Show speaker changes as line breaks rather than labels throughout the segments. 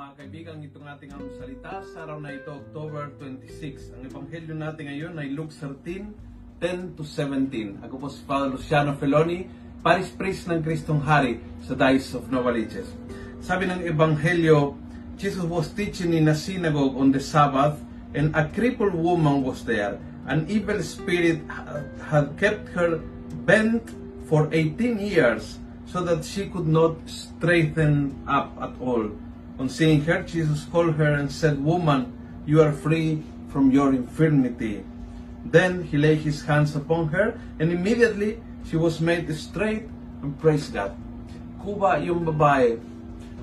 ating ang salita sa araw na ito, October 26. Ang ebanghelyo natin ngayon ay Luke 13, 10 to 17. Ako po si Father Luciano Feloni, Paris Priest ng Kristong Hari sa Dice of Novaliches. Sabi ng ebanghelyo, Jesus was teaching in a synagogue on the Sabbath and a crippled woman was there. An evil spirit had kept her bent for 18 years so that she could not straighten up at all. On seeing her, Jesus called her and said, Woman, you are free from your infirmity. Then he laid his hands upon her, and immediately she was made straight and praised God. Kuba yung babae.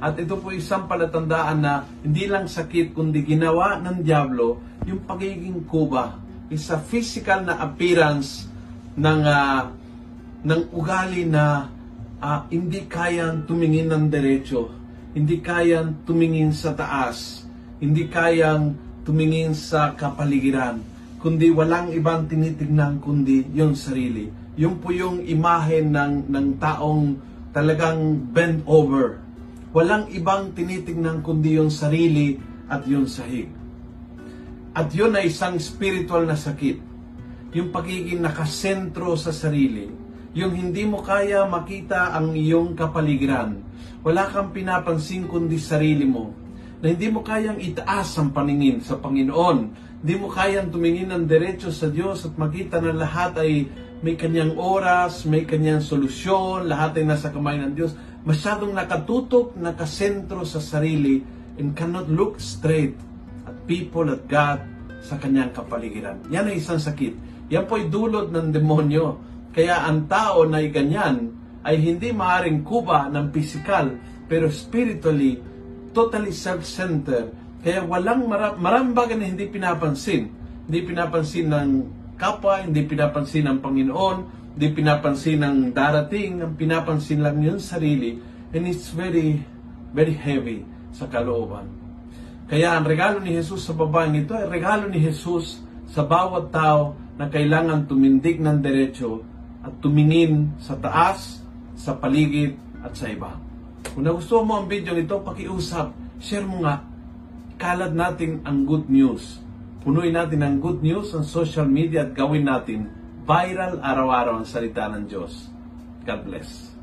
At ito po isang palatandaan na hindi lang sakit, kundi ginawa ng Diablo yung pagiging kuba. Is a physical na appearance ng, ah, ng ugali na ah, hindi kayang tumingin ng derecho, hindi kayang tumingin sa taas, hindi kayang tumingin sa kapaligiran, kundi walang ibang tinitignan kundi yung sarili. Yung po yung imahe ng, ng taong talagang bent over. Walang ibang tinitignan kundi yung sarili at yung sahig. At yun ay isang spiritual na sakit. Yung pagiging nakasentro sa sarili yung hindi mo kaya makita ang iyong kapaligiran. Wala kang pinapansin kundi sarili mo. Na hindi mo kayang itaas ang paningin sa Panginoon. Hindi mo kayang tumingin ng diretso sa Diyos at makita na lahat ay may kanyang oras, may kanyang solusyon, lahat ay nasa kamay ng Diyos. Masyadong nakatutok, nakasentro sa sarili and cannot look straight at people, at God, sa kanyang kapaligiran. Yan ay isang sakit. Yan po ay dulot ng demonyo kaya ang tao na ganyan ay hindi maaring kuba ng physical, pero spiritually, totally self-centered. Kaya walang maram, maraming bagay na hindi pinapansin. Hindi pinapansin ng kapwa, hindi pinapansin ng Panginoon, hindi pinapansin ng darating, ang pinapansin lang yung sarili. And it's very, very heavy sa kalooban. Kaya ang regalo ni Jesus sa babaeng ito ay regalo ni Jesus sa bawat tao na kailangan tumindig ng derecho at tumingin sa taas, sa paligid at sa iba. Kung nagustuhan mo ang video nito, pakiusap, share mo nga. Kalad natin ang good news. Punuin natin ang good news sa social media at gawin natin viral araw-araw ang salita ng Diyos. God bless.